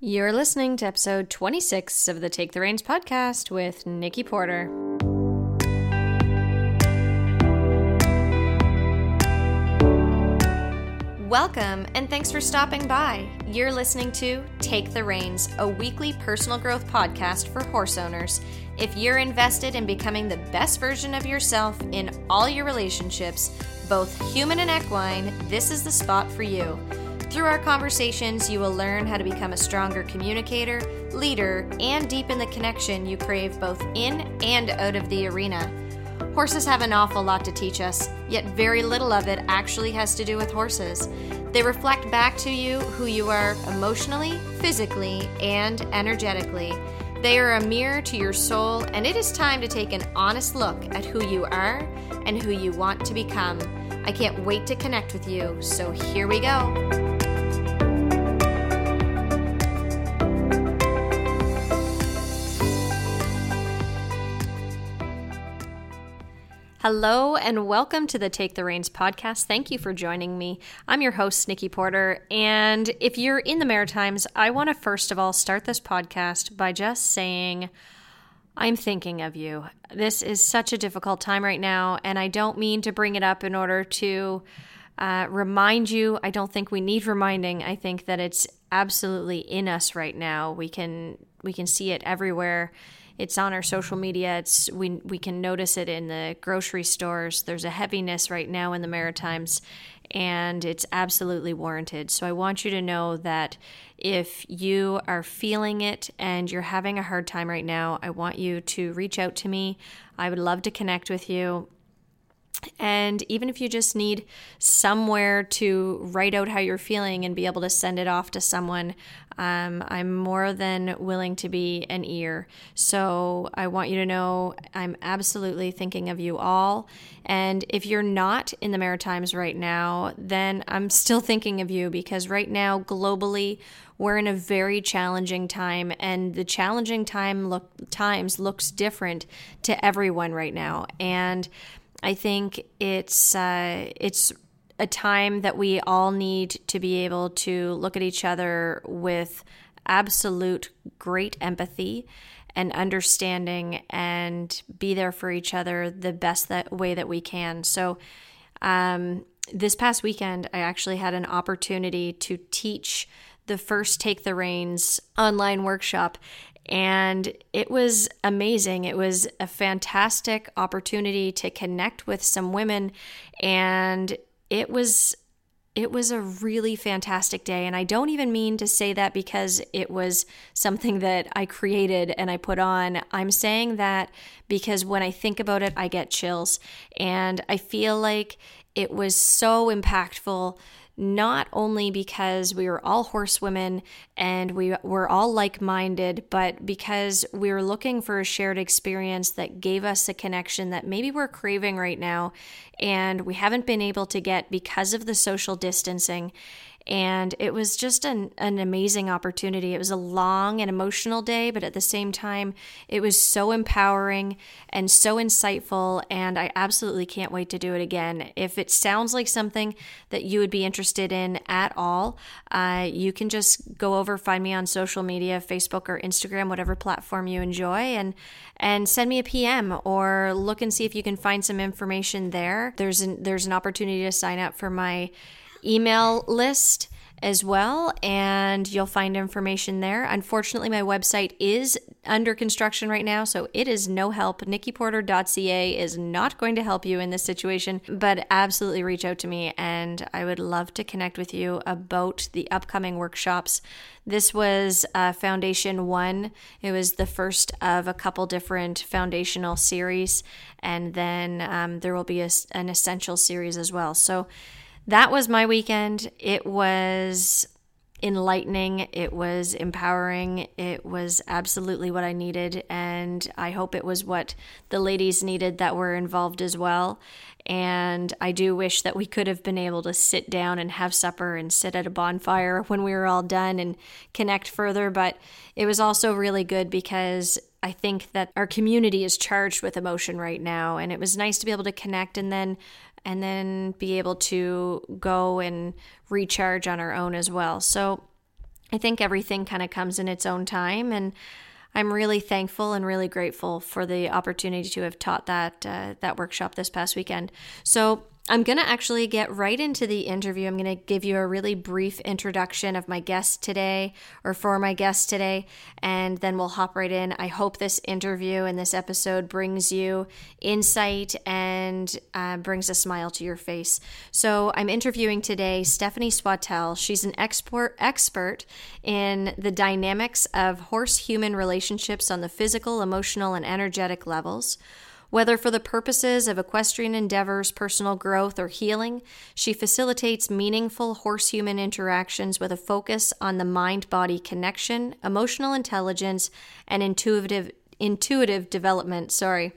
You're listening to episode 26 of the Take the Reins podcast with Nikki Porter. Welcome and thanks for stopping by. You're listening to Take the Reins, a weekly personal growth podcast for horse owners. If you're invested in becoming the best version of yourself in all your relationships, both human and equine, this is the spot for you. Through our conversations, you will learn how to become a stronger communicator, leader, and deepen the connection you crave both in and out of the arena. Horses have an awful lot to teach us, yet very little of it actually has to do with horses. They reflect back to you who you are emotionally, physically, and energetically. They are a mirror to your soul, and it is time to take an honest look at who you are and who you want to become. I can't wait to connect with you, so here we go. Hello and welcome to the Take the Reins podcast. Thank you for joining me. I'm your host, Nikki Porter. And if you're in the Maritimes, I want to first of all start this podcast by just saying, I'm thinking of you. This is such a difficult time right now, and I don't mean to bring it up in order to uh, remind you. I don't think we need reminding. I think that it's absolutely in us right now. We can we can see it everywhere it's on our social media. It's we we can notice it in the grocery stores. There's a heaviness right now in the Maritimes, and it's absolutely warranted. So I want you to know that if you are feeling it and you're having a hard time right now, I want you to reach out to me. I would love to connect with you. And even if you just need somewhere to write out how you're feeling and be able to send it off to someone, um, I'm more than willing to be an ear. So I want you to know I'm absolutely thinking of you all. And if you're not in the Maritimes right now, then I'm still thinking of you because right now, globally, we're in a very challenging time, and the challenging time look times looks different to everyone right now. And I think it's uh, it's a time that we all need to be able to look at each other with absolute great empathy and understanding and be there for each other the best that way that we can. So um, this past weekend, I actually had an opportunity to teach the first Take the Reins online workshop and it was amazing. It was a fantastic opportunity to connect with some women and it was it was a really fantastic day. And I don't even mean to say that because it was something that I created and I put on. I'm saying that because when I think about it, I get chills. And I feel like it was so impactful not only because we were all horsewomen and we were all like minded, but because we were looking for a shared experience that gave us a connection that maybe we're craving right now and we haven't been able to get because of the social distancing. And it was just an, an amazing opportunity. It was a long and emotional day, but at the same time, it was so empowering and so insightful. And I absolutely can't wait to do it again. If it sounds like something that you would be interested in at all, uh, you can just go over, find me on social media, Facebook or Instagram, whatever platform you enjoy, and and send me a PM or look and see if you can find some information there. There's an, there's an opportunity to sign up for my email list as well, and you'll find information there. Unfortunately, my website is under construction right now, so it is no help. NikkiPorter.ca is not going to help you in this situation, but absolutely reach out to me, and I would love to connect with you about the upcoming workshops. This was uh, Foundation One. It was the first of a couple different foundational series, and then um, there will be a, an essential series as well. So, that was my weekend. It was enlightening. It was empowering. It was absolutely what I needed. And I hope it was what the ladies needed that were involved as well. And I do wish that we could have been able to sit down and have supper and sit at a bonfire when we were all done and connect further. But it was also really good because I think that our community is charged with emotion right now. And it was nice to be able to connect and then and then be able to go and recharge on our own as well. So I think everything kind of comes in its own time. And I'm really thankful and really grateful for the opportunity to have taught that uh, that workshop this past weekend. So I'm going to actually get right into the interview. I'm going to give you a really brief introduction of my guest today or for my guest today, and then we'll hop right in. I hope this interview and this episode brings you insight and uh, brings a smile to your face. So, I'm interviewing today Stephanie Swattel. She's an expert, expert in the dynamics of horse human relationships on the physical, emotional, and energetic levels. Whether for the purposes of equestrian endeavors, personal growth, or healing, she facilitates meaningful horse human interactions with a focus on the mind body connection, emotional intelligence, and intuitive, intuitive development. Sorry.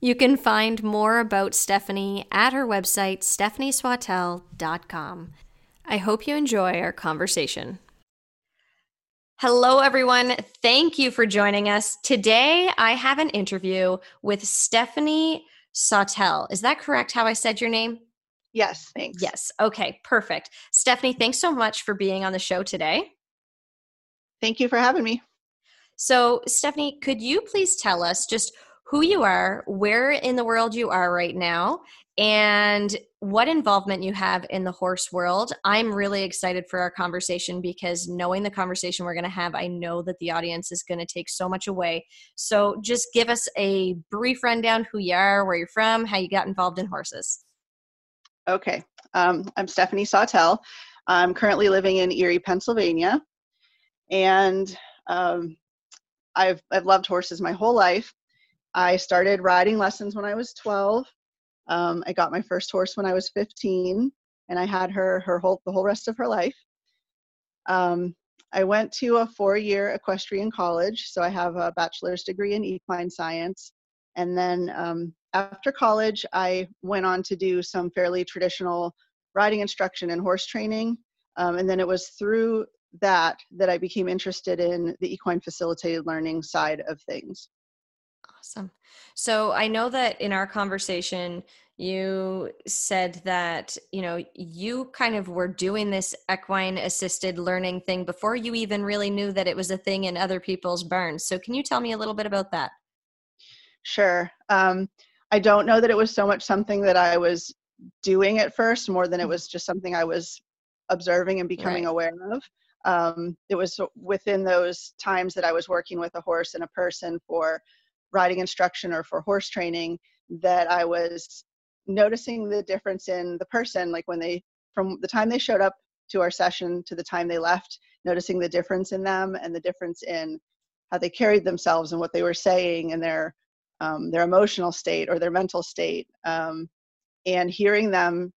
You can find more about Stephanie at her website, stephanieswattel.com. I hope you enjoy our conversation. Hello, everyone. Thank you for joining us. Today, I have an interview with Stephanie Swattel. Is that correct how I said your name? Yes, thanks. Yes. Okay, perfect. Stephanie, thanks so much for being on the show today. Thank you for having me. So, Stephanie, could you please tell us just who you are, where in the world you are right now, and what involvement you have in the horse world. I'm really excited for our conversation because knowing the conversation we're going to have, I know that the audience is going to take so much away. So just give us a brief rundown who you are, where you're from, how you got involved in horses. Okay. Um, I'm Stephanie Swattel. I'm currently living in Erie, Pennsylvania. And um, I've, I've loved horses my whole life. I started riding lessons when I was 12 um, I got my first horse when I was 15, and I had her her whole the whole rest of her life. Um, I went to a four-year equestrian college, so I have a bachelor's degree in equine science. And then um, after college, I went on to do some fairly traditional riding instruction and horse training. Um, and then it was through that that I became interested in the equine facilitated learning side of things. Awesome. So I know that in our conversation, you said that, you know, you kind of were doing this equine assisted learning thing before you even really knew that it was a thing in other people's barns. So can you tell me a little bit about that? Sure. Um, I don't know that it was so much something that I was doing at first, more than it mm. was just something I was observing and becoming right. aware of um, it was within those times that I was working with a horse and a person for riding instruction or for horse training that I was noticing the difference in the person, like when they, from the time they showed up to our session to the time they left, noticing the difference in them and the difference in how they carried themselves and what they were saying and their um, their emotional state or their mental state, um, and hearing them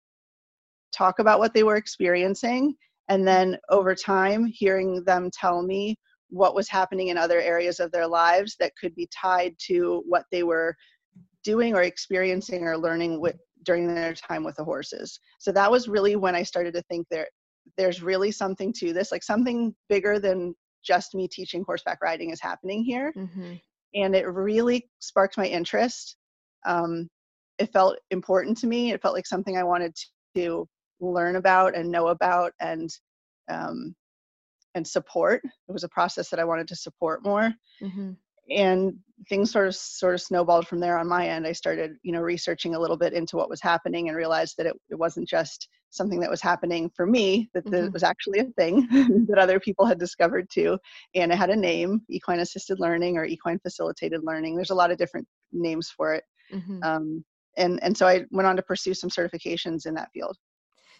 talk about what they were experiencing, and then over time hearing them tell me what was happening in other areas of their lives that could be tied to what they were doing or experiencing or learning with during their time with the horses. So that was really when I started to think there there's really something to this, like something bigger than just me teaching horseback riding is happening here. Mm-hmm. And it really sparked my interest. Um, it felt important to me. It felt like something I wanted to learn about and know about and um, and support. It was a process that I wanted to support more. Mm-hmm. And things sort of sort of snowballed from there on my end. I started, you know, researching a little bit into what was happening and realized that it, it wasn't just something that was happening for me, that mm-hmm. it was actually a thing that other people had discovered too. And it had a name, equine assisted learning or equine facilitated learning. There's a lot of different names for it. Mm-hmm. Um, and, and so I went on to pursue some certifications in that field.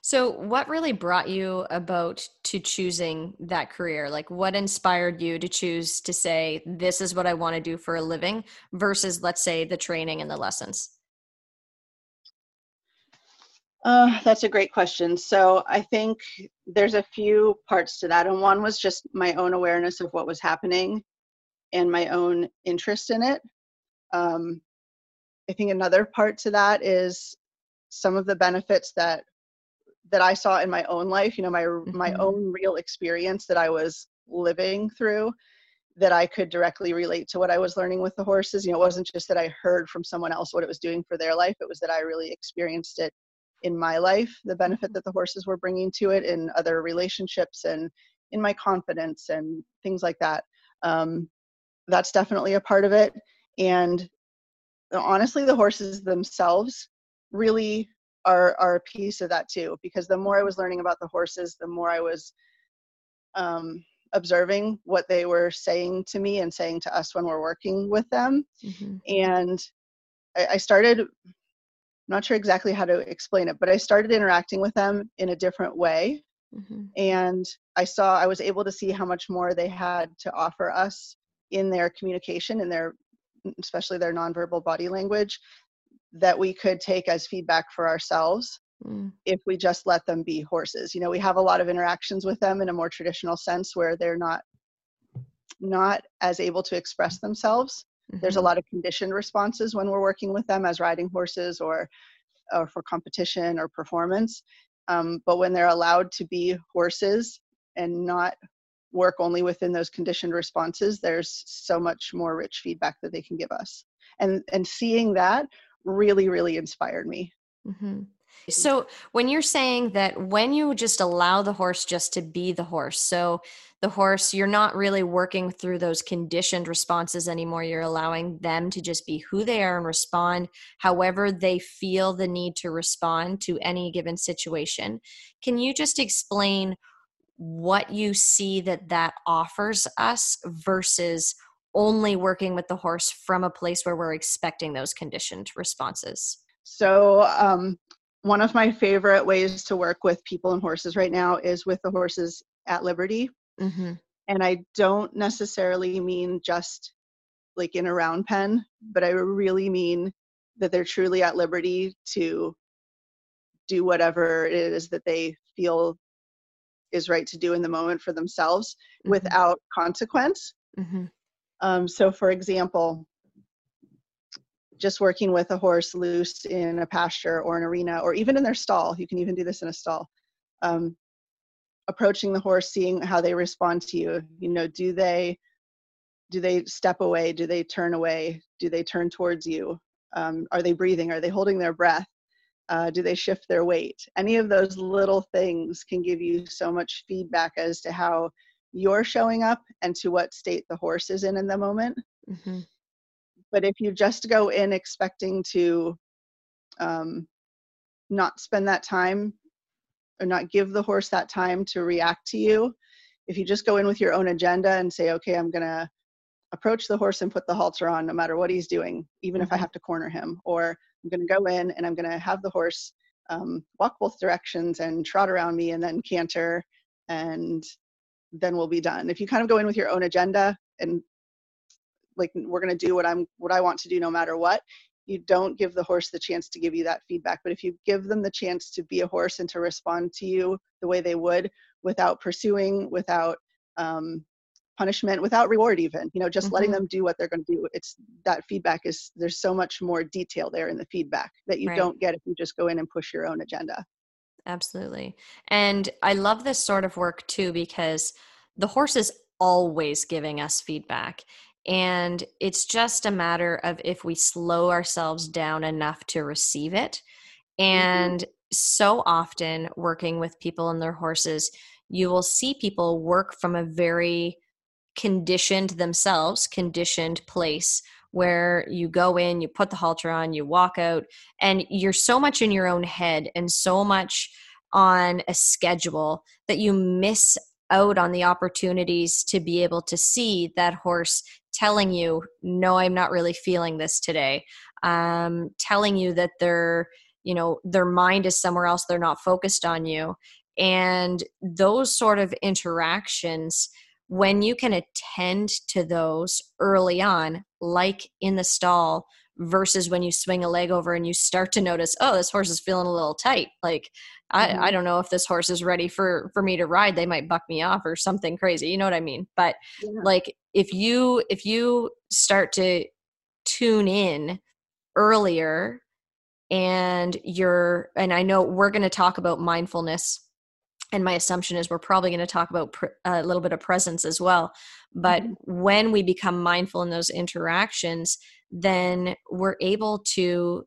So, what really brought you about to choosing that career? Like, what inspired you to choose to say, this is what I want to do for a living versus, let's say, the training and the lessons? Uh, that's a great question. So, I think there's a few parts to that. And one was just my own awareness of what was happening and my own interest in it. Um, I think another part to that is some of the benefits that that I saw in my own life, you know, my mm-hmm. my own real experience that I was living through that I could directly relate to what I was learning with the horses. You know, it wasn't just that I heard from someone else what it was doing for their life, it was that I really experienced it in my life, the benefit that the horses were bringing to it in other relationships and in my confidence and things like that um, that's definitely a part of it and honestly the horses themselves really are are a piece of that too because the more i was learning about the horses the more i was um, observing what they were saying to me and saying to us when we're working with them mm-hmm. and I, I started not sure exactly how to explain it but i started interacting with them in a different way mm-hmm. and i saw i was able to see how much more they had to offer us in their communication in their especially their nonverbal body language that we could take as feedback for ourselves mm. if we just let them be horses. You know, we have a lot of interactions with them in a more traditional sense where they're not not as able to express themselves. Mm-hmm. There's a mm-hmm. lot of conditioned responses when we're working with them as riding horses or or for competition or performance. Um, but when they're allowed to be horses and not work only within those conditioned responses, there's so much more rich feedback that they can give us. And and seeing that really, really inspired me. Mm-hmm. So, when you're saying that when you just allow the horse just to be the horse, so the horse, you're not really working through those conditioned responses anymore. You're allowing them to just be who they are and respond however they feel the need to respond to any given situation. Can you just explain what you see that that offers us versus only working with the horse from a place where we're expecting those conditioned responses? So, um, one of my favorite ways to work with people and horses right now is with the horses at liberty. Mm-hmm. And I don't necessarily mean just like in a round pen, but I really mean that they're truly at liberty to do whatever it is that they feel is right to do in the moment for themselves mm-hmm. without consequence. Mm-hmm. Um, so, for example, just working with a horse loose in a pasture or an arena or even in their stall, you can even do this in a stall. Um, approaching the horse, seeing how they respond to you. You know, do they do they step away? Do they turn away? Do they turn towards you? Um, are they breathing? Are they holding their breath? Uh, do they shift their weight? Any of those little things can give you so much feedback as to how you're showing up and to what state the horse is in in the moment. Mm-hmm. But if you just go in expecting to um, not spend that time or not give the horse that time to react to you, if you just go in with your own agenda and say, okay, I'm going to approach the horse and put the halter on no matter what he's doing, even mm-hmm. if I mm-hmm. have to corner him, or I'm going to go in and I'm going to have the horse um, walk both directions and trot around me and then canter and then we'll be done. If you kind of go in with your own agenda and like we're going to do what I'm what I want to do no matter what, you don't give the horse the chance to give you that feedback. But if you give them the chance to be a horse and to respond to you the way they would without pursuing, without um, punishment, without reward, even, you know, just mm-hmm. letting them do what they're going to do. It's that feedback is there's so much more detail there in the feedback that you right. don't get if you just go in and push your own agenda. Absolutely. And I love this sort of work too because the horse is always giving us feedback. And it's just a matter of if we slow ourselves down enough to receive it. Mm-hmm. And mm-hmm. so often, working with people and their horses, you will see people work from a very conditioned themselves, conditioned place where you go in, you put the halter on, you walk out, and you're so much in your own head and so much on a schedule that you miss out on the opportunities to be able to see that horse telling you, no, I'm not really feeling this today. Um, telling you that their, you know, their mind is somewhere else, they're not focused on you. And those sort of interactions when you can attend to those early on, like in the stall, versus when you swing a leg over and you start to notice, oh, this horse is feeling a little tight. Like, mm-hmm. I, I don't know if this horse is ready for for me to ride. They might buck me off or something crazy. You know what I mean? But yeah. like if you if you start to tune in earlier and you're and I know we're going to talk about mindfulness and my assumption is we're probably going to talk about pr- a little bit of presence as well but mm-hmm. when we become mindful in those interactions then we're able to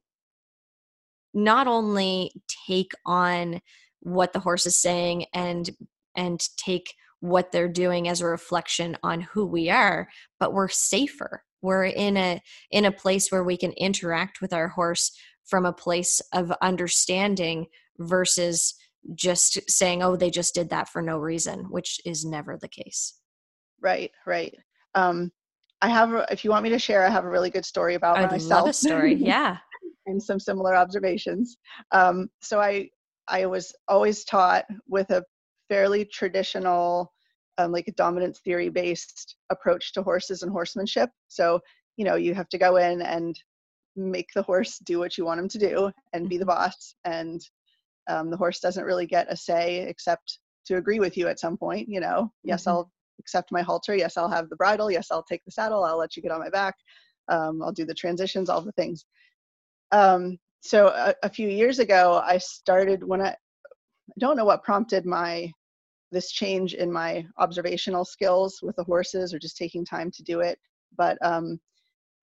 not only take on what the horse is saying and and take what they're doing as a reflection on who we are but we're safer we're in a in a place where we can interact with our horse from a place of understanding versus just saying oh they just did that for no reason which is never the case. Right right. Um i have a, if you want me to share i have a really good story about I'd myself love a story yeah. and some similar observations. Um so i i was always taught with a fairly traditional um, like a dominance theory based approach to horses and horsemanship. So you know you have to go in and make the horse do what you want him to do and be the Mm-hmm. boss and um, the horse doesn't really get a say except to agree with you at some point you know yes Mhm. i'll accept my halter. Yes i'll have the bridle. Yes i'll take the saddle. I'll let you get on my back. Um, i'll do the transitions all the things. Um, so a, a few years ago i started when i i don't know what prompted my this change in my observational skills with the horses or just taking time to do it but um,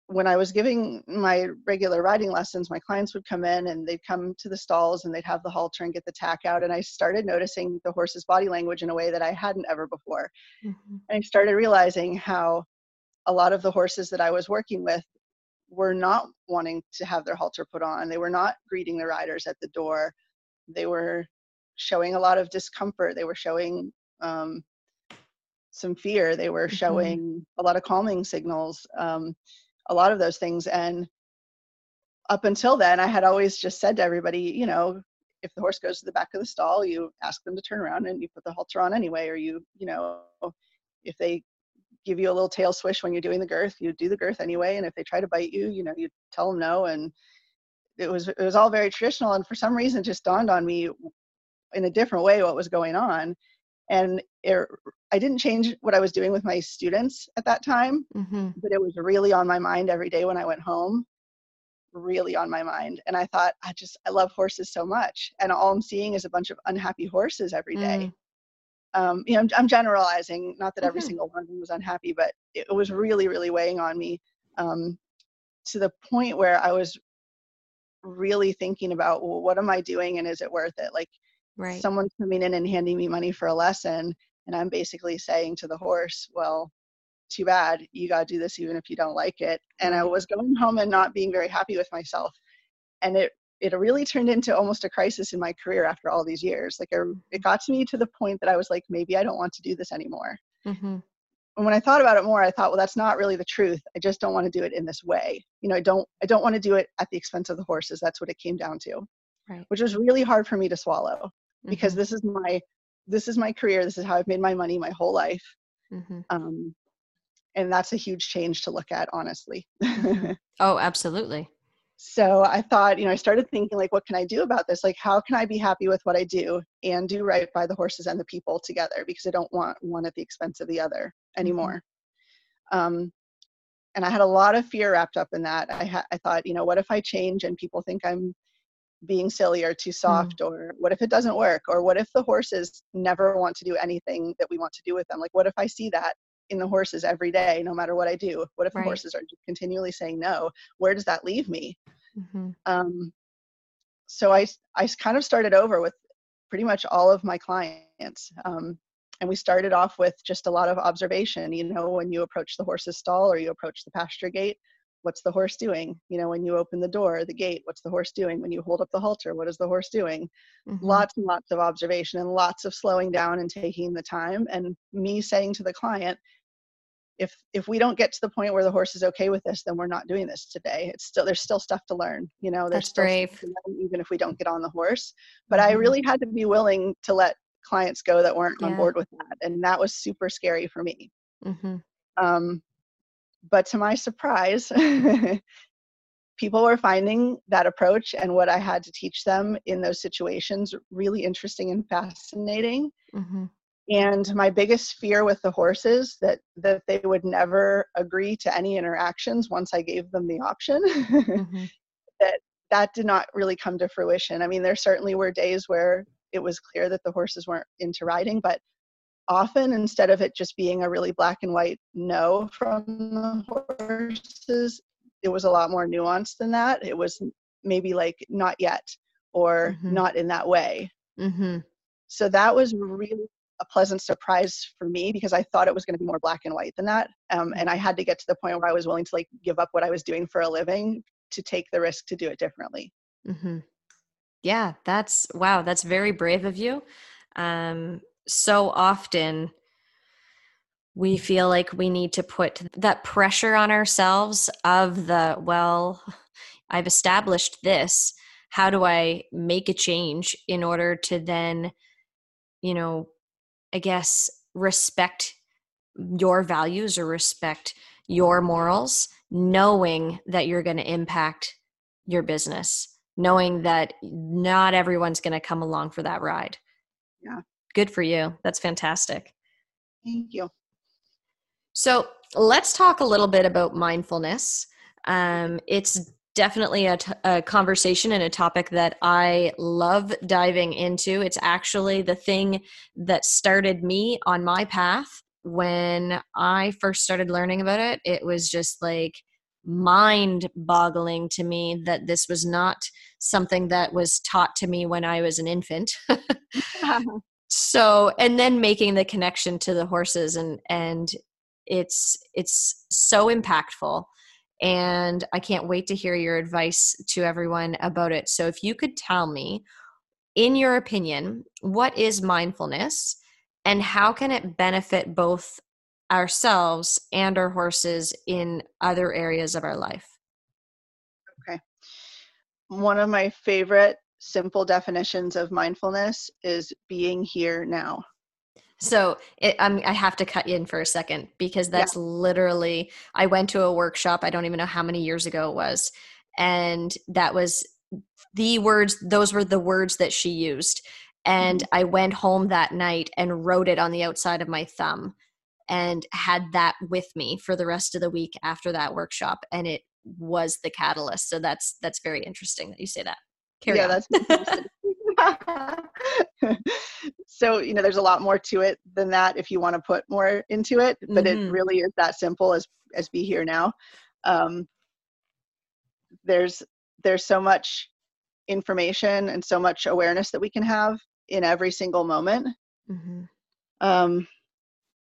when I was giving my regular riding lessons, my clients would come in and they'd come to the stalls and they'd have the halter and get the tack out. And I started noticing the horse's body language in a way that I hadn't ever before. Mhm. And I started realizing how a lot of the horses that I was working with were not wanting to have their halter put on. They were not greeting the riders at the door. They were showing a lot of discomfort. They were showing um, some fear. They were Mhm. showing a lot of calming signals. Um, a lot of those things and up until then i had always just said to everybody you know if the horse goes to the back of the stall you ask them to turn around and you put the halter on anyway or you you know if they give you a little tail swish when you're doing the girth you do the girth anyway and if they try to bite you you know you tell them no and it was it was all very traditional and for some reason just dawned on me in a different way what was going on and it, i didn't change what i was doing with my students at that time Mhm. but it was really on my mind every day when I went home. Really on my mind. And I thought, I just, I love horses so much. And all I'm seeing is a bunch of unhappy horses every day. Um, you know, I'm, I'm generalizing, not that every Mhm. single one of them was unhappy, but it was really, really weighing on me um, to the point where I was really thinking about, well, what am I doing and is it worth it? Like, right someone's coming in and handing me money for a lesson and i'm basically saying to the horse well too bad you got to do this even if you don't like it and i was going home and not being very happy with myself and it it really turned into almost a crisis in my career after all these years like I, it got to me to the point that i was like maybe i don't want to do this anymore Mhm. and when i thought about it more i thought well that's not really the truth i just don't want to do it in this way you know i don't i don't want to do it at the expense of the horses that's what it came down to Right. which was really hard for me to swallow because Mhm. this is my this is my career this is how i've made my money my whole life. Mhm. um, and that's a huge change to look at honestly. Mhm. oh absolutely. So i thought you know i started thinking like what can i do about this? Like how can i be happy with what i do and do right by the horses and the people together? Because i don't want one at the expense of the other anymore. Um, and i had a lot of fear wrapped up in that. I ha- i thought you know what if i change and people think i'm being silly or too soft or what if it doesn't work? Or what if the horses never want to do anything that we want to do with them? Like what if i see that in the horses every day no matter what i do? What if Right. the horses are continually saying no? Where does that leave me? Mhm. um, so I, I kind of started over with pretty much all of my clients um, and we started off with just a lot of observation you know when you approach the horse's stall or you approach the pasture gate what's the horse doing you know when you open the door the gate what's the horse doing when you hold up the halter what is the horse doing Mhm. lots and lots of observation and lots of slowing down and taking the time and me saying to the client if if we don't get to the point where the horse is okay with this then we're not doing this today it's still there's still stuff to learn you know there's That's still brave. stuff to learn, even if we don't get on the horse but i Mhm. really had to be willing to let clients go that weren't on board with that and that was super scary for me Mhm. um, but to my surprise people were finding that approach and what i had to teach them in those situations really interesting and fascinating Mhm. and my biggest fear with the horses that that they would never agree to any interactions once i gave them the option Mhm. that did not really come to fruition i mean there certainly were days where it was clear that the horses weren't into riding but often instead of it just being a really black and white no from the horses it was a lot more nuanced than that it was maybe like not yet or Mhm. not in that way Mhm. so that was really a pleasant surprise for me because I thought it was going to be more black and white than that. Um, and I had to get to the point where I was willing to like give up what I was doing for a living to take the risk to do it differently. Mm-hmm. Yeah, that's wow. That's very brave of you. Um, so often we feel like we need to put that pressure on ourselves of the well i've established this. How do i make a change in order to then you know i guess respect your values or respect your morals knowing that you're going to impact your business knowing that not everyone's going to come along for that ride? Yeah good for you that's fantastic thank you so let's talk a little bit about mindfulness. Um, it's definitely a, t- a conversation and a topic that I love diving into. It's actually the thing that started me on my path when I first started learning about it. It was just like mind boggling to me that this was not something that was taught to me when I was an infant. so and then making the connection to the horses and and it's it's so impactful and I can't wait to hear your advice to everyone about it. So if you could tell me in your opinion, what is mindfulness and how can it benefit both ourselves and our horses in other areas of our life? Okay. One of my favorite simple definitions of mindfulness is being here now. So it, I have to cut in for a second because that's yeah. literally, I went to a workshop, I don't even know how many years ago it was. And that was the words, those were the words that she used. And mm-hmm. I went home that night and wrote it on the outside of my thumb and had that with me for the rest of the week after that workshop. And it was the catalyst. So that's, that's very interesting that you say that. Carry yeah, on. that's so you know there's a lot more to it than that if you want to put more into it but mm-hmm. it really is that simple as as be here now um, there's there's so much information and so much awareness that we can have in every single moment mm-hmm. um,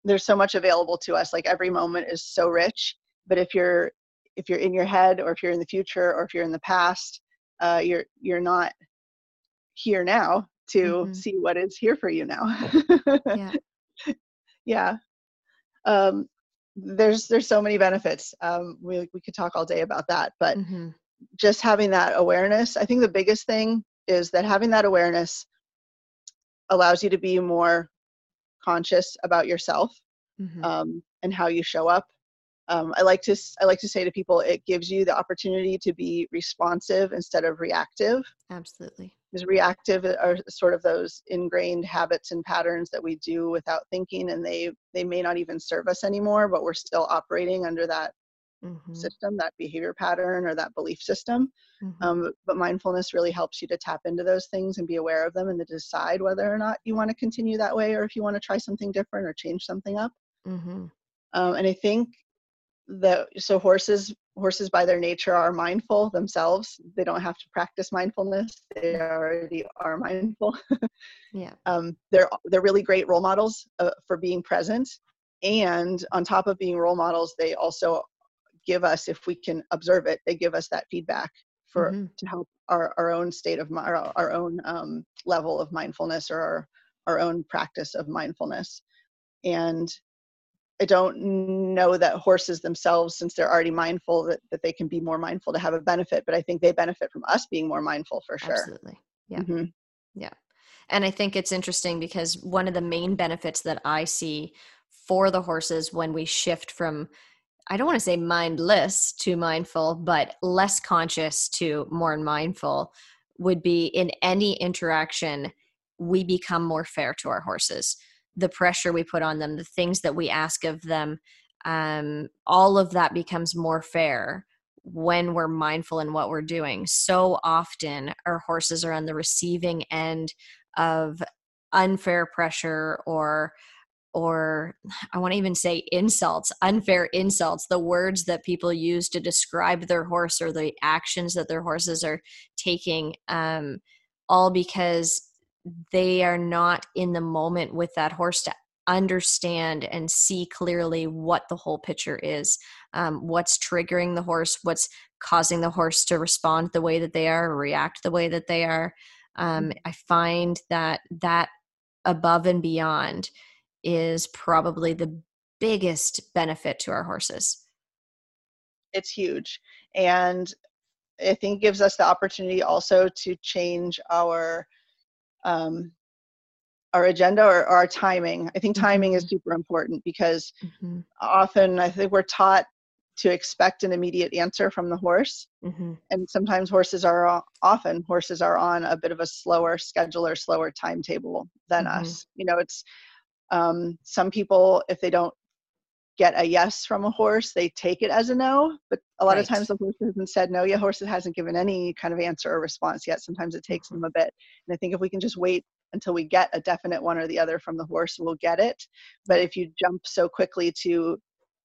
there's so much available to us like every moment is so rich but if you're if you're in your head or if you're in the future or if you're in the past uh, you're you're not here now to mm-hmm. see what is here for you now yeah yeah um, there's there's so many benefits um, we, we could talk all day about that but mm-hmm. just having that awareness i think the biggest thing is that having that awareness allows you to be more conscious about yourself mm-hmm. um, and how you show up um, I like to I like to say to people, it gives you the opportunity to be responsive instead of reactive. Absolutely. Because reactive are sort of those ingrained habits and patterns that we do without thinking, and they they may not even serve us anymore, but we're still operating under that mm-hmm. system, that behavior pattern, or that belief system. Mm-hmm. Um, but mindfulness really helps you to tap into those things and be aware of them, and to decide whether or not you want to continue that way, or if you want to try something different or change something up. Mm-hmm. Um, and I think that so horses horses by their nature are mindful themselves. They don't have to practice mindfulness. They already are mindful. Yeah. Um, they're they're really great role models uh, for being present. And on top of being role models they also give us if we can observe it they give us that feedback for mm-hmm. to help our, our own state of our, our own um, level of mindfulness or our, our own practice of mindfulness. And I don't know that horses themselves, since they're already mindful, that, that they can be more mindful to have a benefit, but I think they benefit from us being more mindful for sure. Absolutely. Yeah. Mm-hmm. Yeah. And I think it's interesting because one of the main benefits that I see for the horses when we shift from, I don't want to say mindless to mindful, but less conscious to more mindful would be in any interaction, we become more fair to our horses the pressure we put on them, the things that we ask of them, um, all of that becomes more fair when we're mindful in what we're doing. So often, our horses are on the receiving end of unfair pressure or or I want to even say insults, unfair insults, the words that people use to describe their horse or the actions that their horses are taking, um, all because they are not in the moment with that horse to understand and see clearly what the whole picture is um, what's triggering the horse what's causing the horse to respond the way that they are react the way that they are um, mm-hmm. i find that that above and beyond is probably the biggest benefit to our horses it's huge and i think gives us the opportunity also to change our um, our agenda or, or our timing. I think timing mm-hmm. is super important because mm-hmm. often I think we're taught to expect an immediate answer from the horse. Mm-hmm. And sometimes horses are often horses are on a bit of a slower schedule or slower timetable than mm-hmm. us. You know, it's um, some people, if they don't get a yes from a horse, they take it as a no. But a lot right. of times the horse hasn't said no yet. Horse hasn't given any kind of answer or response yet. Sometimes it takes mm-hmm. them a bit. And I think if we can just wait until we get a definite one or the other from the horse, we'll get it. But if you jump so quickly to,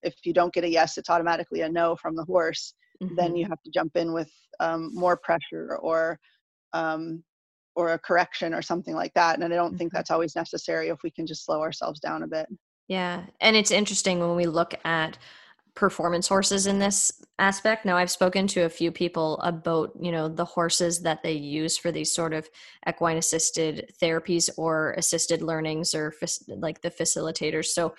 if you don't get a yes, it's automatically a no from the horse, mm-hmm. then you have to jump in with um, more pressure or, um, or a correction or something like that. And I don't mm-hmm. think that's always necessary if we can just slow ourselves down a bit. Yeah. And it's interesting when we look at performance horses in this aspect. Now I've spoken to a few people about, you know, the horses that they use for these sort of equine assisted therapies or assisted learnings or like the facilitators. So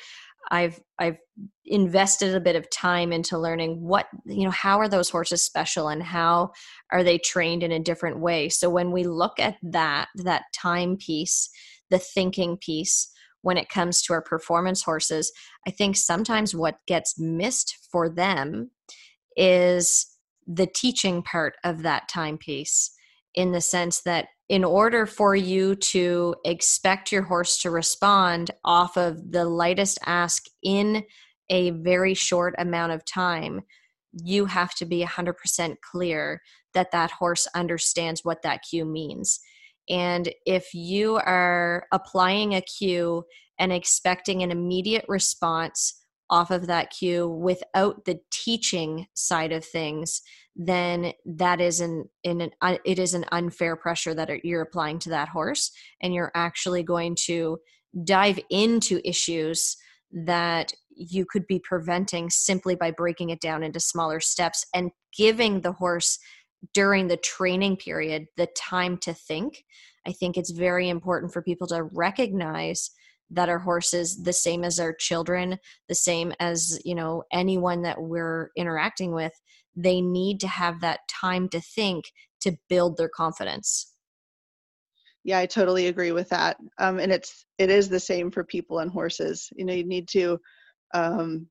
I've I've invested a bit of time into learning what you know how are those horses special and how are they trained in a different way. So when we look at that that time piece, the thinking piece, when it comes to our performance horses, I think sometimes what gets missed for them is the teaching part of that timepiece in the sense that in order for you to expect your horse to respond off of the lightest ask in a very short amount of time, you have to be 100% clear that that horse understands what that cue means. And if you are applying a cue and expecting an immediate response off of that cue without the teaching side of things, then that is an, an uh, it is an unfair pressure that you're applying to that horse, and you're actually going to dive into issues that you could be preventing simply by breaking it down into smaller steps and giving the horse during the training period the time to think. I think it's very important for people to recognize that our horses the same as our children, the same as, you know, anyone that we're interacting with, they need to have that time to think to build their confidence. Yeah, I totally agree with that. Um, and it's it is the same for people and horses. You know, you need to um,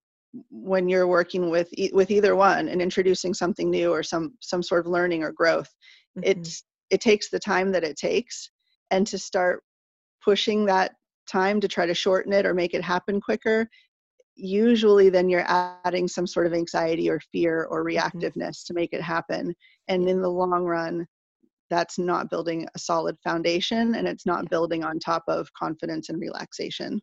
when you're working with e- with either one and introducing something new or some some sort of learning or growth mm-hmm. it's it takes the time that it takes and to start pushing that time to try to shorten it or make it happen quicker usually then you're adding some sort of anxiety or fear or mm-hmm. reactiveness mm-hmm. to make it happen and in the long run that's not building a solid foundation and it's not building on top of confidence and relaxation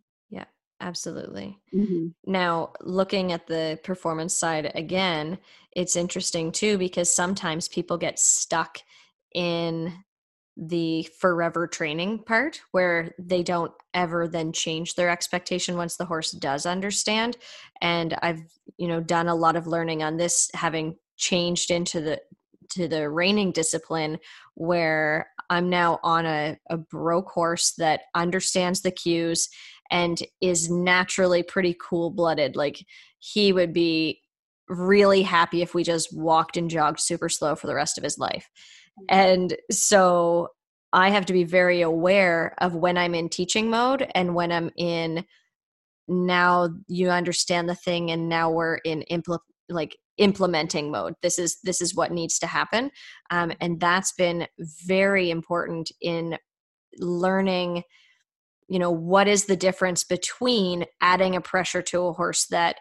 absolutely. Mm-hmm. Now, looking at the performance side again, it's interesting too because sometimes people get stuck in the forever training part where they don't ever then change their expectation once the horse does understand and i've you know done a lot of learning on this having changed into the to the reining discipline where i'm now on a, a broke horse that understands the cues and is naturally pretty cool blooded. Like he would be really happy if we just walked and jogged super slow for the rest of his life. Mm-hmm. And so I have to be very aware of when I'm in teaching mode and when I'm in now you understand the thing and now we're in impl- like implementing mode this is this is what needs to happen um, and that's been very important in learning you know what is the difference between adding a pressure to a horse that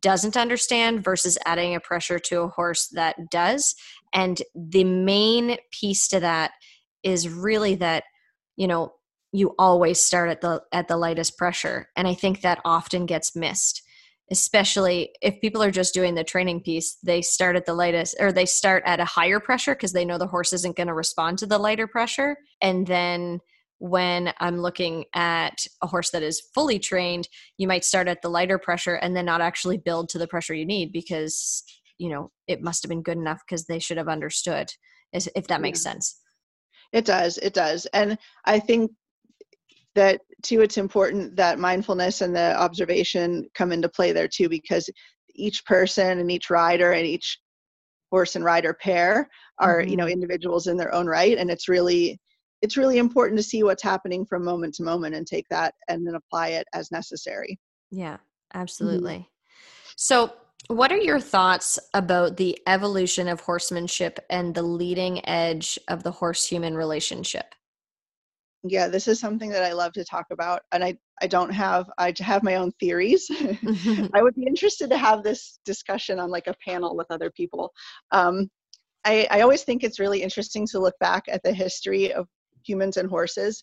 doesn't understand versus adding a pressure to a horse that does? And the main piece to that is really that you know you always start at the at the lightest pressure and i think that often gets missed especially if people are just doing the training piece they start at the lightest or they start at a higher pressure because they know the horse isn't going to respond to the lighter pressure and then when I'm looking at a horse that is fully trained, you might start at the lighter pressure and then not actually build to the pressure you need because, you know, it must have been good enough because they should have understood, if that makes yeah. sense. It does. It does. And I think that too, it's important that mindfulness and the observation come into play there too, because each person and each rider and each horse and rider pair are, mm-hmm. you know, mm-hmm. individuals in their own right. And it's really, it's really important to see what's happening from moment to moment and take that and then apply it as necessary. Yeah, absolutely. Mm-hmm. So, what are your thoughts about the evolution of horsemanship and the leading edge of the horse human relationship? Yeah, this is something that I love to talk about. And I, I don't have, I have my own theories. I would be interested to have this discussion on like a panel with other people. Um, I, I always think it's really interesting to look back at the history of humans and horses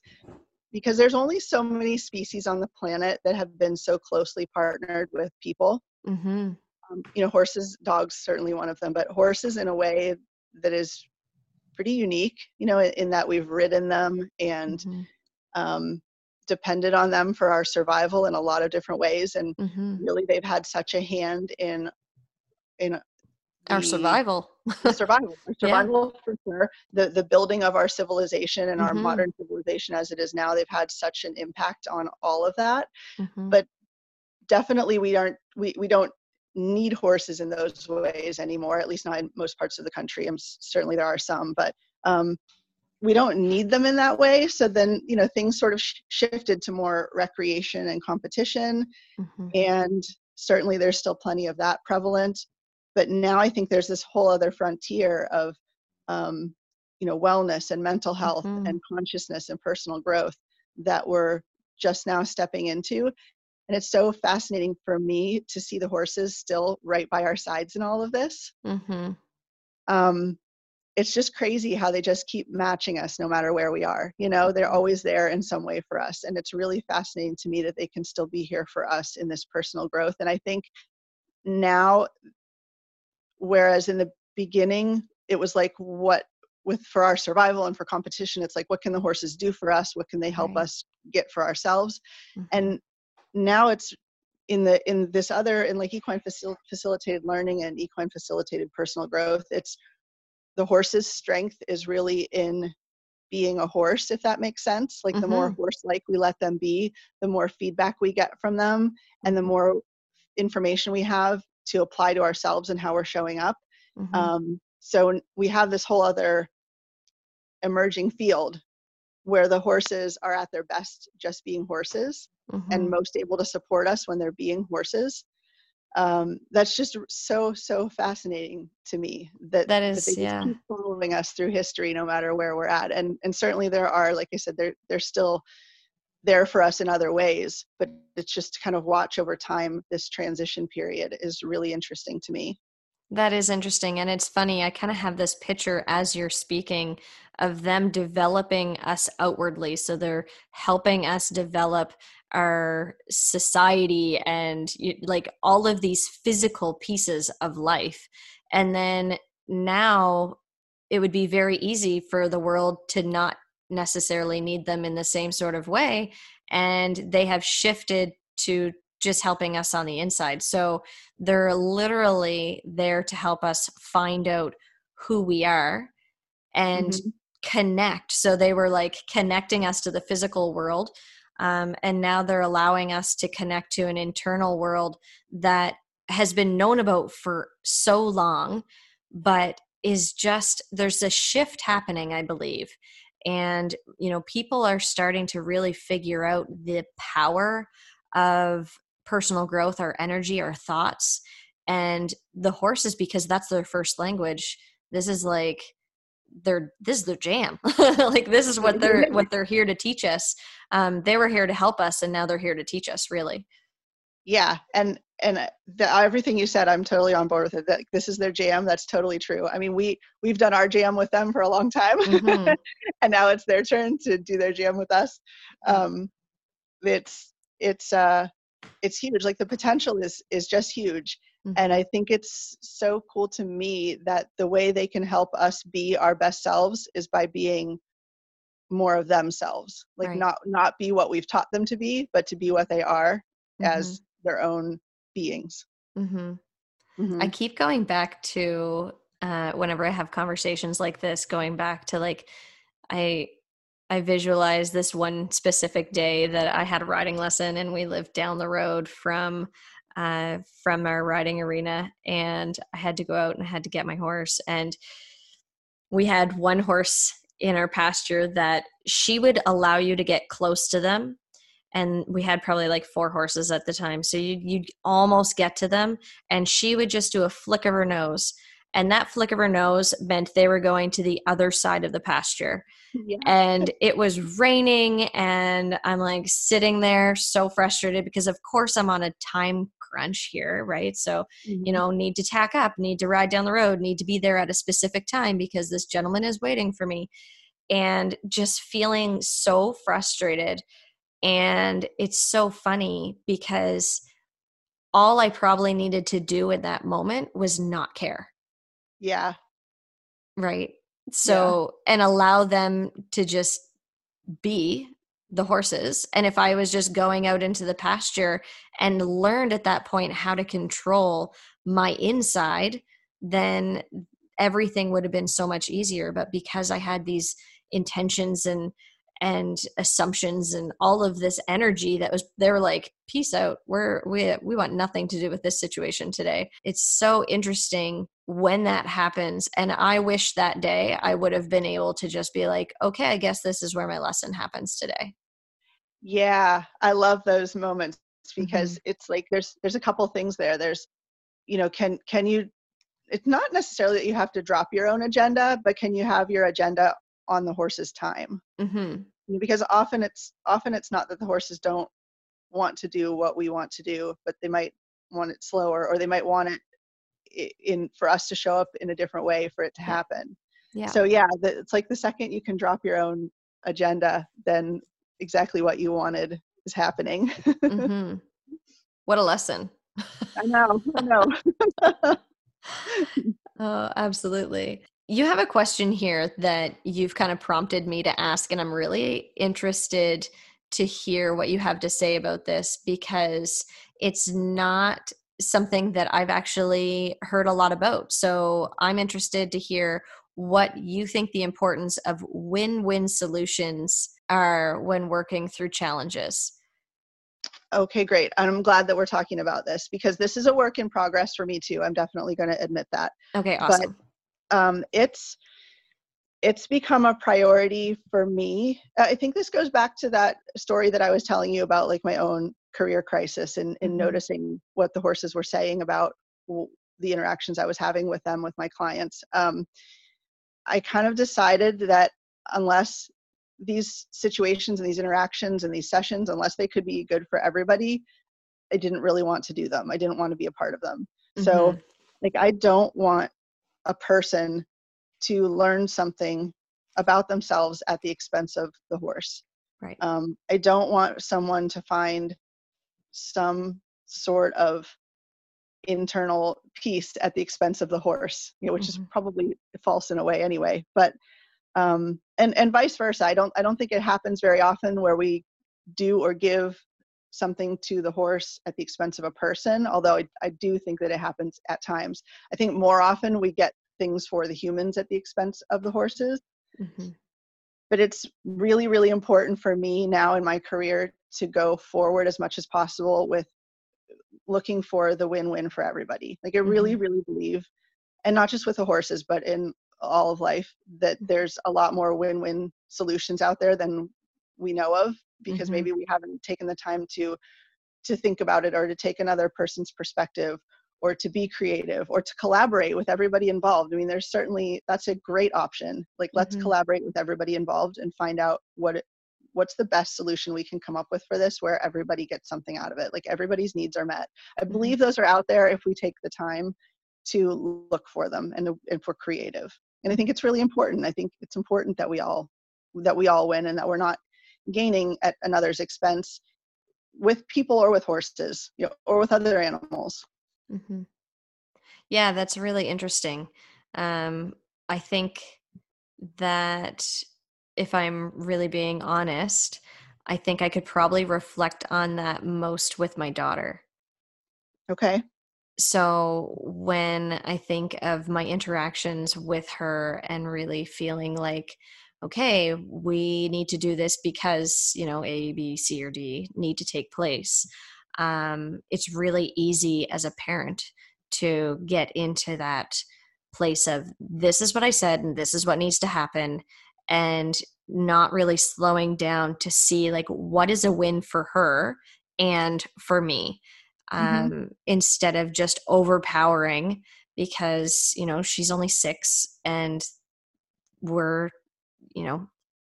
because there's only so many species on the planet that have been so closely partnered with people. Mm-hmm. Um, you know, horses, dogs, certainly one of them, but horses in a way that is pretty unique, you know, in, in that we've ridden them and mm-hmm. um, depended on them for our survival in a lot of different ways. And mm-hmm. really, they've had such a hand in in our survival survival survival yeah. for sure the the building of our civilization and mm-hmm. our modern civilization as it is now they've had such an impact on all of that mm-hmm. but definitely we aren't we, we don't need horses in those ways anymore at least not in most parts of the country and certainly there are some but um, we don't need them in that way so then you know things sort of sh- shifted to more recreation and competition mm-hmm. and certainly there's still plenty of that prevalent but now i think there's this whole other frontier of um, you know wellness and mental health mm-hmm. and consciousness and personal growth that we're just now stepping into and it's so fascinating for me to see the horses still right by our sides in all of this mm-hmm. um, it's just crazy how they just keep matching us no matter where we are you know they're always there in some way for us and it's really fascinating to me that they can still be here for us in this personal growth and i think now whereas in the beginning it was like what with for our survival and for competition it's like what can the horses do for us what can they help right. us get for ourselves mm-hmm. and now it's in the in this other in like equine facil- facilitated learning and equine facilitated personal growth it's the horse's strength is really in being a horse if that makes sense like mm-hmm. the more mm-hmm. horse like we let them be the more feedback we get from them and the mm-hmm. more information we have to apply to ourselves and how we're showing up. Mm-hmm. Um, so we have this whole other emerging field where the horses are at their best just being horses mm-hmm. and most able to support us when they're being horses. Um, that's just so so fascinating to me that that is that they yeah. keep following us through history no matter where we're at and and certainly there are like I said there there's still there for us in other ways but it's just to kind of watch over time this transition period is really interesting to me. That is interesting and it's funny i kind of have this picture as you're speaking of them developing us outwardly so they're helping us develop our society and like all of these physical pieces of life and then now it would be very easy for the world to not necessarily need them in the same sort of way and they have shifted to just helping us on the inside so they're literally there to help us find out who we are and mm-hmm. connect so they were like connecting us to the physical world um, and now they're allowing us to connect to an internal world that has been known about for so long but is just there's a shift happening i believe and you know people are starting to really figure out the power of personal growth our energy our thoughts and the horses because that's their first language. This is like they're this is their jam. Like this is what they're what they're here to teach us. Um, they were here to help us and now they're here to teach us really. Yeah and and the, everything you said i'm totally on board with it. That this is their jam. That's totally true. I mean we we've done our jam with them for a long time. Mm-hmm. and now it's their turn to do their jam with us. Um it's it's uh it's huge. Like the potential is is just huge. Mm-hmm. and i think it's so cool to me that the way they can help us be our best selves is by being more of themselves. Like Right. not not be what we've taught them to be but to be what they are as their own beings hmm Mhm. I keep going back to uh, whenever I have conversations like this, going back to like I I visualize this one specific day that I had a riding lesson and we lived down the road from uh, from our riding arena and I had to go out and I had to get my horse and we had one horse in our pasture that she would allow you to get close to them and we had probably like four horses at the time so you'd, you'd almost get to them and she would just do a flick of her nose and that flick of her nose meant they were going to the other side of the pasture yeah. and it was raining and i'm like sitting there so frustrated because of course i'm on a time crunch here right so you Mhm. know need to tack up need to ride down the road need to be there at a specific time because this gentleman is waiting for me and just feeling so frustrated and it's so funny because all i probably needed to do in that moment was not care. Yeah. Right? So and allow them to just be the horses. And if i was just going out into the pasture and learned at that point how to control my inside then everything would have been so much easier. But because i had these intentions and and assumptions and all of this energy that was they were like peace out. We're we we want nothing to do with this situation today. It's so interesting when that happens and i wish that day i would have been able to just be like okay i guess this is where my lesson happens today. Yeah i love those moments because Mm-hmm. it's like there's there's a couple things there. There's you know can can you it's not necessarily that you have to drop your own agenda but can you have your agenda on the horse's time. Mm-hmm. because often it's often it's not that the horses don't want to do what we want to do but they might want it slower or they might want it in for us to show up in a different way for it to happen. Yeah. So yeah the, it's like the second you can drop your own agenda then exactly what you wanted is happening. Hmm what a lesson. I know i know. Oh, absolutely. You have a question here that you've kind of prompted me to ask, and I'm really interested to hear what you have to say about this because it's not something that I've actually heard a lot about. So I'm interested to hear what you think the importance of win win solutions are when working through challenges. okay great i'm glad that we're talking about this because this is a work in progress for me too i'm definitely going to admit that Okay, But- awesome. Um, it's it's become a priority for me. I think this goes back to that story that I was telling you about, like my own career crisis and, and Mhm. noticing what the horses were saying about w- the interactions I was having with them with my clients. Um, I kind of decided that unless these situations and these interactions and these sessions, unless they could be good for everybody, I didn't really want to do them. I didn't want to be a part of them. So Mhm. like i don't want a person to learn something about themselves at the expense of the horse right. um, i don't want someone to find some sort of internal peace at the expense of the horse you know which is Mhm. probably false in a way anyway but um, and and vice versa i don't i don't think it happens very often where we do or give something to the horse at the expense of a person although I, I do think that it happens at times. I think more often we get things for the humans at the expense of the horses. Mhm. but it's really really important for me now in my career to go forward as much as possible with looking for the win-win for everybody. Like i really really believe and not just with the horses but in all of life that there's a lot more win-win solutions out there than we know of because Mhm. maybe we haven't taken the time to to think about it or to take another person's perspective or to be creative or to collaborate with everybody involved. I mean, there's certainly that's a great option. Like let's Mhm. collaborate with everybody involved and find out what it, what's the best solution we can come up with for this where everybody gets something out of it. Like everybody's needs are met. I Mhm. believe those are out there if we take the time to look for them and if we're creative. And I think it's really important. I think it's important that we all that we all win and that we're not gaining at another's expense with people or with horses you know, or with other animals hmm Yeah, that's really interesting. Um, I think that if I'm really being honest, I think I could probably reflect on that most with my daughter. Okay. So when I think of my interactions with her and really feeling like, okay, we need to do this because, you know, A, B, C, or D need to take place, um, it's really easy as a parent to get into that place of this is what I said and this is what needs to happen and not really slowing down to see like what is a win for her and for me mm-hmm. um, mm-hmm. instead of just overpowering because you know she's only six and we're you know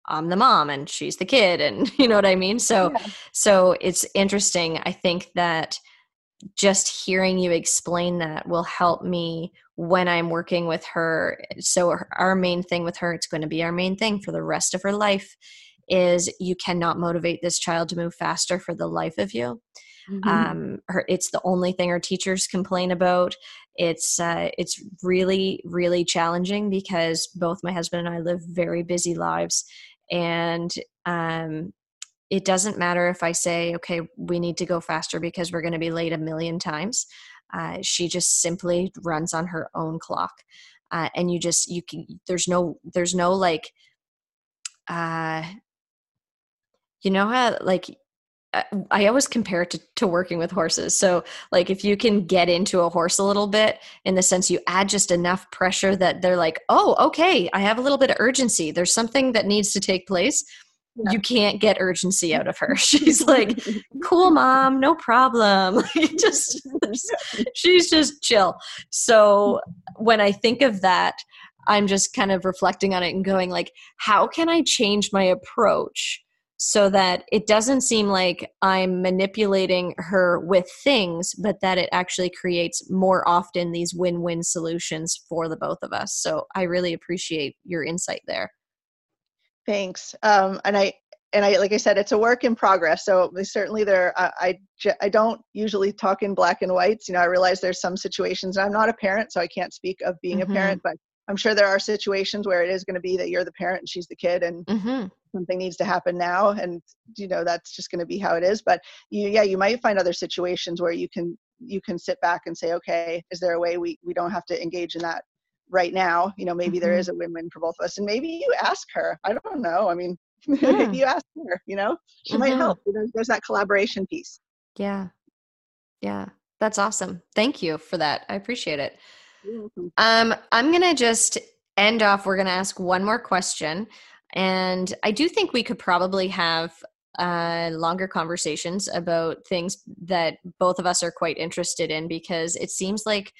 I'm the mom and she's the kid and you know what I mean so yeah. so it's interesting I think that just hearing you explain that will help me when I'm working with her so our main thing with her it's going to be our main thing for the rest of her life is you cannot motivate this child to move faster for the life of you mm-hmm. um, her, it's the only thing our teachers complain about it's uh, it's really really challenging because both my husband and i live very busy lives and um, it doesn't matter if I say, okay, we need to go faster because we're going to be late a million times. Uh, she just simply runs on her own clock. Uh, and you just, you can, there's no, there's no like, uh, you know how like I always compare it to, to working with horses. So, like, if you can get into a horse a little bit, in the sense you add just enough pressure that they're like, oh, okay, I have a little bit of urgency. There's something that needs to take place. Yeah. You can't get urgency out of her. She's like, cool, mom, no problem. just, she's just chill. So, when I think of that, I'm just kind of reflecting on it and going, like, how can I change my approach? So that it doesn't seem like I'm manipulating her with things, but that it actually creates more often these win win solutions for the both of us. So I really appreciate your insight there. Thanks. Um, and I, and I, like I said, it's a work in progress. So certainly there, I, I, I don't usually talk in black and whites. You know, I realize there's some situations. I'm not a parent, so I can't speak of being mm-hmm. a parent, but I'm sure there are situations where it is going to be that you're the parent and she's the kid, and mm-hmm. something needs to happen now, and you know that's just going to be how it is. But you, yeah, you might find other situations where you can you can sit back and say, okay, is there a way we we don't have to engage in that right now? You know, maybe mm-hmm. there is a win-win for both of us, and maybe you ask her. I don't know. I mean, yeah. you ask her. You know, she mm-hmm. might help. You know, there's that collaboration piece. Yeah, yeah, that's awesome. Thank you for that. I appreciate it. Um, I'm going to just end off. We're going to ask one more question. And I do think we could probably have uh, longer conversations about things that both of us are quite interested in because it seems like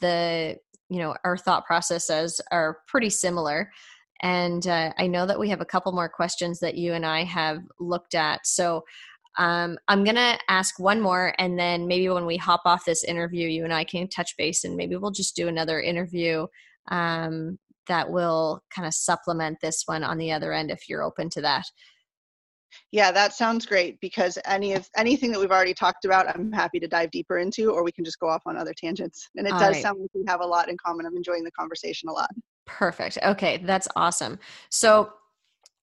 the, you know, our thought processes are pretty similar. And uh, I know that we have a couple more questions that you and I have looked at. So um, I'm going to ask one more, and then maybe when we hop off this interview, you and I can touch base, and maybe we'll just do another interview um, that will kind of supplement this one on the other end if you're open to that. Yeah, that sounds great because any of anything that we've already talked about, I'm happy to dive deeper into, or we can just go off on other tangents. And it All does right. sound like we have a lot in common. I'm enjoying the conversation a lot. Perfect. Okay, that's awesome. So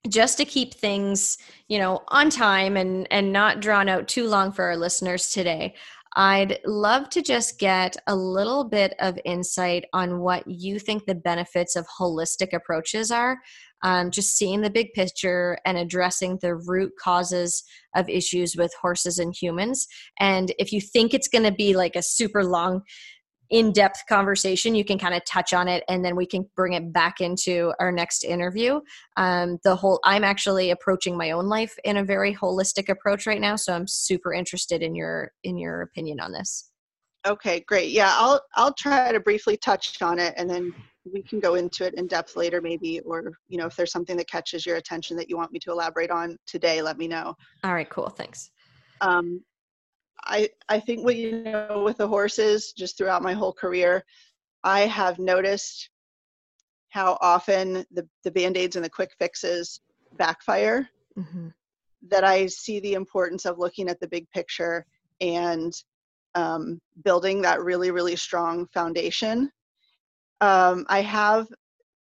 just to keep things you know on time and and not drawn out too long for our listeners today i'd love to just get a little bit of insight on what you think the benefits of holistic approaches are um, just seeing the big picture and addressing the root causes of issues with horses and humans. And if you think it's going to be like a super long in-depth conversation you can kind of touch on it and then we can bring it back into our next interview. Um, the whole i'm actually approaching my own life in a very holistic approach right now so i'm super interested in your in your opinion on this. Okay great. Yeah i'll i'll try to briefly touch on it and then we can go into it in depth later maybe or you know if there's something that catches your attention that you want me to elaborate on today let me know. All right cool thanks. Um, I I think what you know with the horses, just throughout my whole career, I have noticed how often the the band aids and the quick fixes backfire. Mm-hmm. That I see the importance of looking at the big picture and um, building that really really strong foundation. Um, I have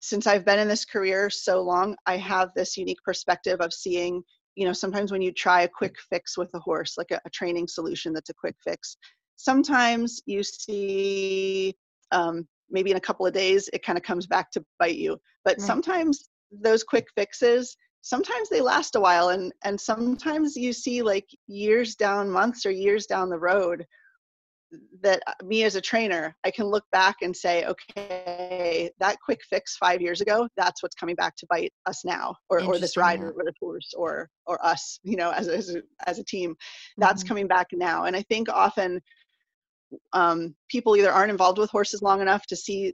since I've been in this career so long, I have this unique perspective of seeing, you know, sometimes when you try a quick fix with a horse, like a, a training solution that's a quick fix, sometimes you see um, maybe in a couple of days it kind of comes back to bite you. But right. sometimes those quick fixes sometimes they last a while and and sometimes you see like years down months or years down the road that uh, me as a trainer i can look back and say okay that quick fix five years ago that's what's coming back to bite us now or, or this rider or the horse or or us you know as, as, a, as a team that's mm-hmm. coming back now and i think often um, people either aren't involved with horses long enough to see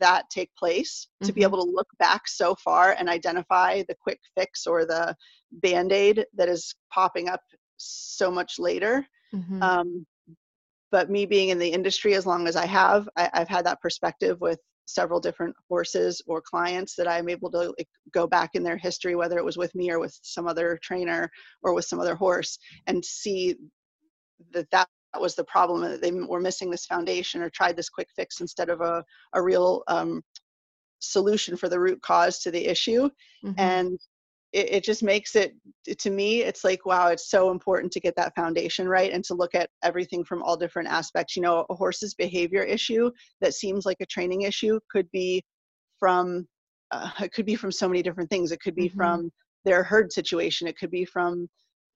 that take place mm-hmm. to be mm-hmm. able to look back so far and identify the quick fix or the band-aid that is popping up so much later mm-hmm. um, but me being in the industry as long as i have I, have had that perspective with several different horses or clients that i'm able to like, go back in their history whether it was with me or with some other trainer or with some other horse and see that that was the problem that they were missing this foundation or tried this quick fix instead of a, a real um, solution for the root cause to the issue mm-hmm. and it, it just makes it to me it's like wow it's so important to get that foundation right and to look at everything from all different aspects you know a horse's behavior issue that seems like a training issue could be from uh, it could be from so many different things it could be mm-hmm. from their herd situation it could be from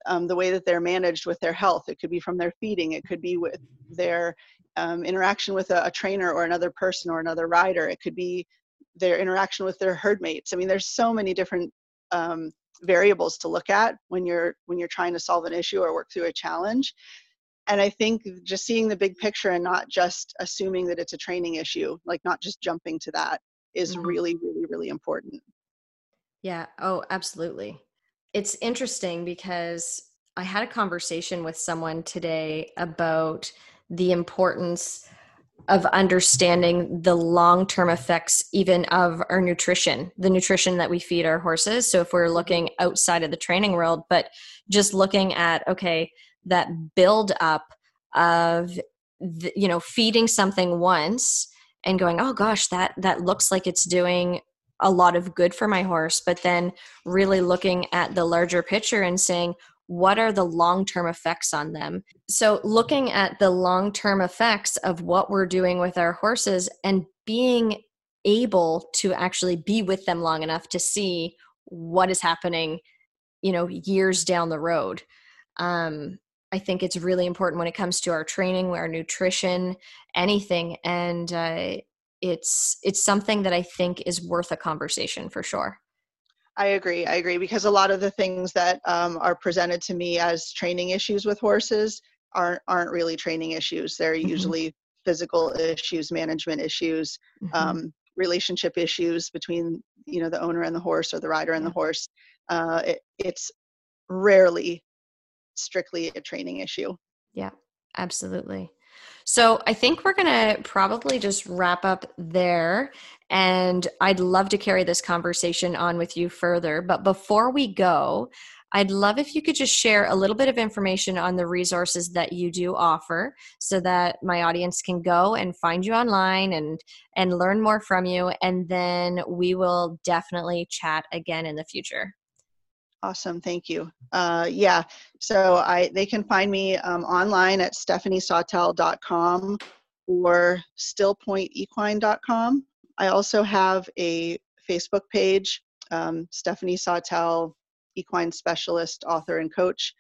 um, the way that they're managed with their health. It could be from their feeding. It could be with their um, interaction with a, a, trainer or another person or another rider. It could be their interaction with their herd mates. I mean, there's so many different um, variables to look at when you're when you're trying to solve an issue or work through a challenge. And I think just seeing the big picture and not just assuming that it's a training issue, like not just jumping to that, is mm-hmm. really, really, really important. Yeah. Oh, absolutely it's interesting because I had a conversation with someone today about the importance of understanding the long term effects, even of our nutrition, the nutrition that we feed our horses. So, if we're mm-hmm. looking outside of the training world, but just looking at, okay, that build up of, the, you know, feeding something once and going, oh gosh, that that looks like it's doing a lot of good for my horse, but then really looking at the larger picture and saying, what are the long term effects on them? So, looking at the long term effects of what we're doing with our horses and being able to actually be with them long enough to see what is happening, you know, years down the road. Um, I think it's really important when it comes to our training, our nutrition, anything. And uh, it's it's something that I think is worth a conversation for sure. I agree. I agree because a lot of the things that um, are presented to me as training issues with horses aren't aren't really training issues. They're mm-hmm. usually physical issues, management issues, mm-hmm. um, relationship issues between you know the owner and the horse or the rider and the horse. Uh, it, it's rarely strictly a training issue. Yeah, absolutely. So I think we're going to probably just wrap up there. And I'd love to carry this conversation on with you further. But before we go, I'd love if you could just share a little bit of information on the resources that you do offer so that my audience can go and find you online and and learn more from you and then we will definitely chat again in the future. Awesome, thank you. Uh, yeah, so I they can find me um, online at stephaniesawtell.com or stillpointequine.com. I also have a Facebook page, um, Stephanie Sawtell, equine specialist, author, and coach,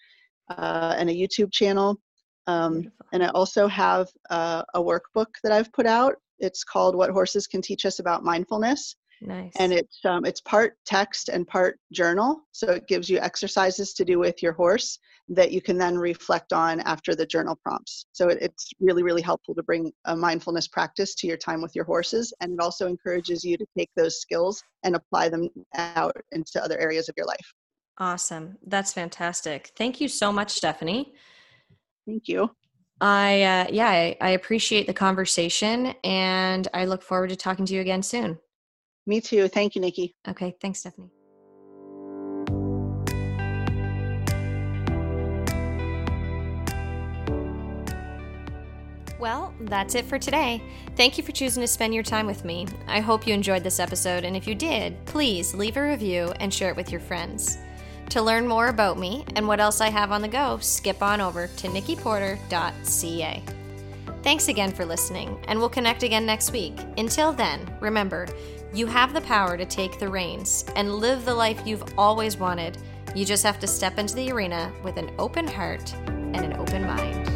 uh, and a YouTube channel. Um, and I also have uh, a workbook that I've put out. It's called What Horses Can Teach Us About Mindfulness. Nice. And it's um, it's part text and part journal, so it gives you exercises to do with your horse that you can then reflect on after the journal prompts. So it, it's really really helpful to bring a mindfulness practice to your time with your horses, and it also encourages you to take those skills and apply them out into other areas of your life. Awesome, that's fantastic. Thank you so much, Stephanie. Thank you. I uh, yeah, I, I appreciate the conversation, and I look forward to talking to you again soon. Me too. Thank you, Nikki. Okay. Thanks, Stephanie. Well, that's it for today. Thank you for choosing to spend your time with me. I hope you enjoyed this episode, and if you did, please leave a review and share it with your friends. To learn more about me and what else I have on the go, skip on over to nikkiporter.ca. Thanks again for listening, and we'll connect again next week. Until then, remember, you have the power to take the reins and live the life you've always wanted. You just have to step into the arena with an open heart and an open mind.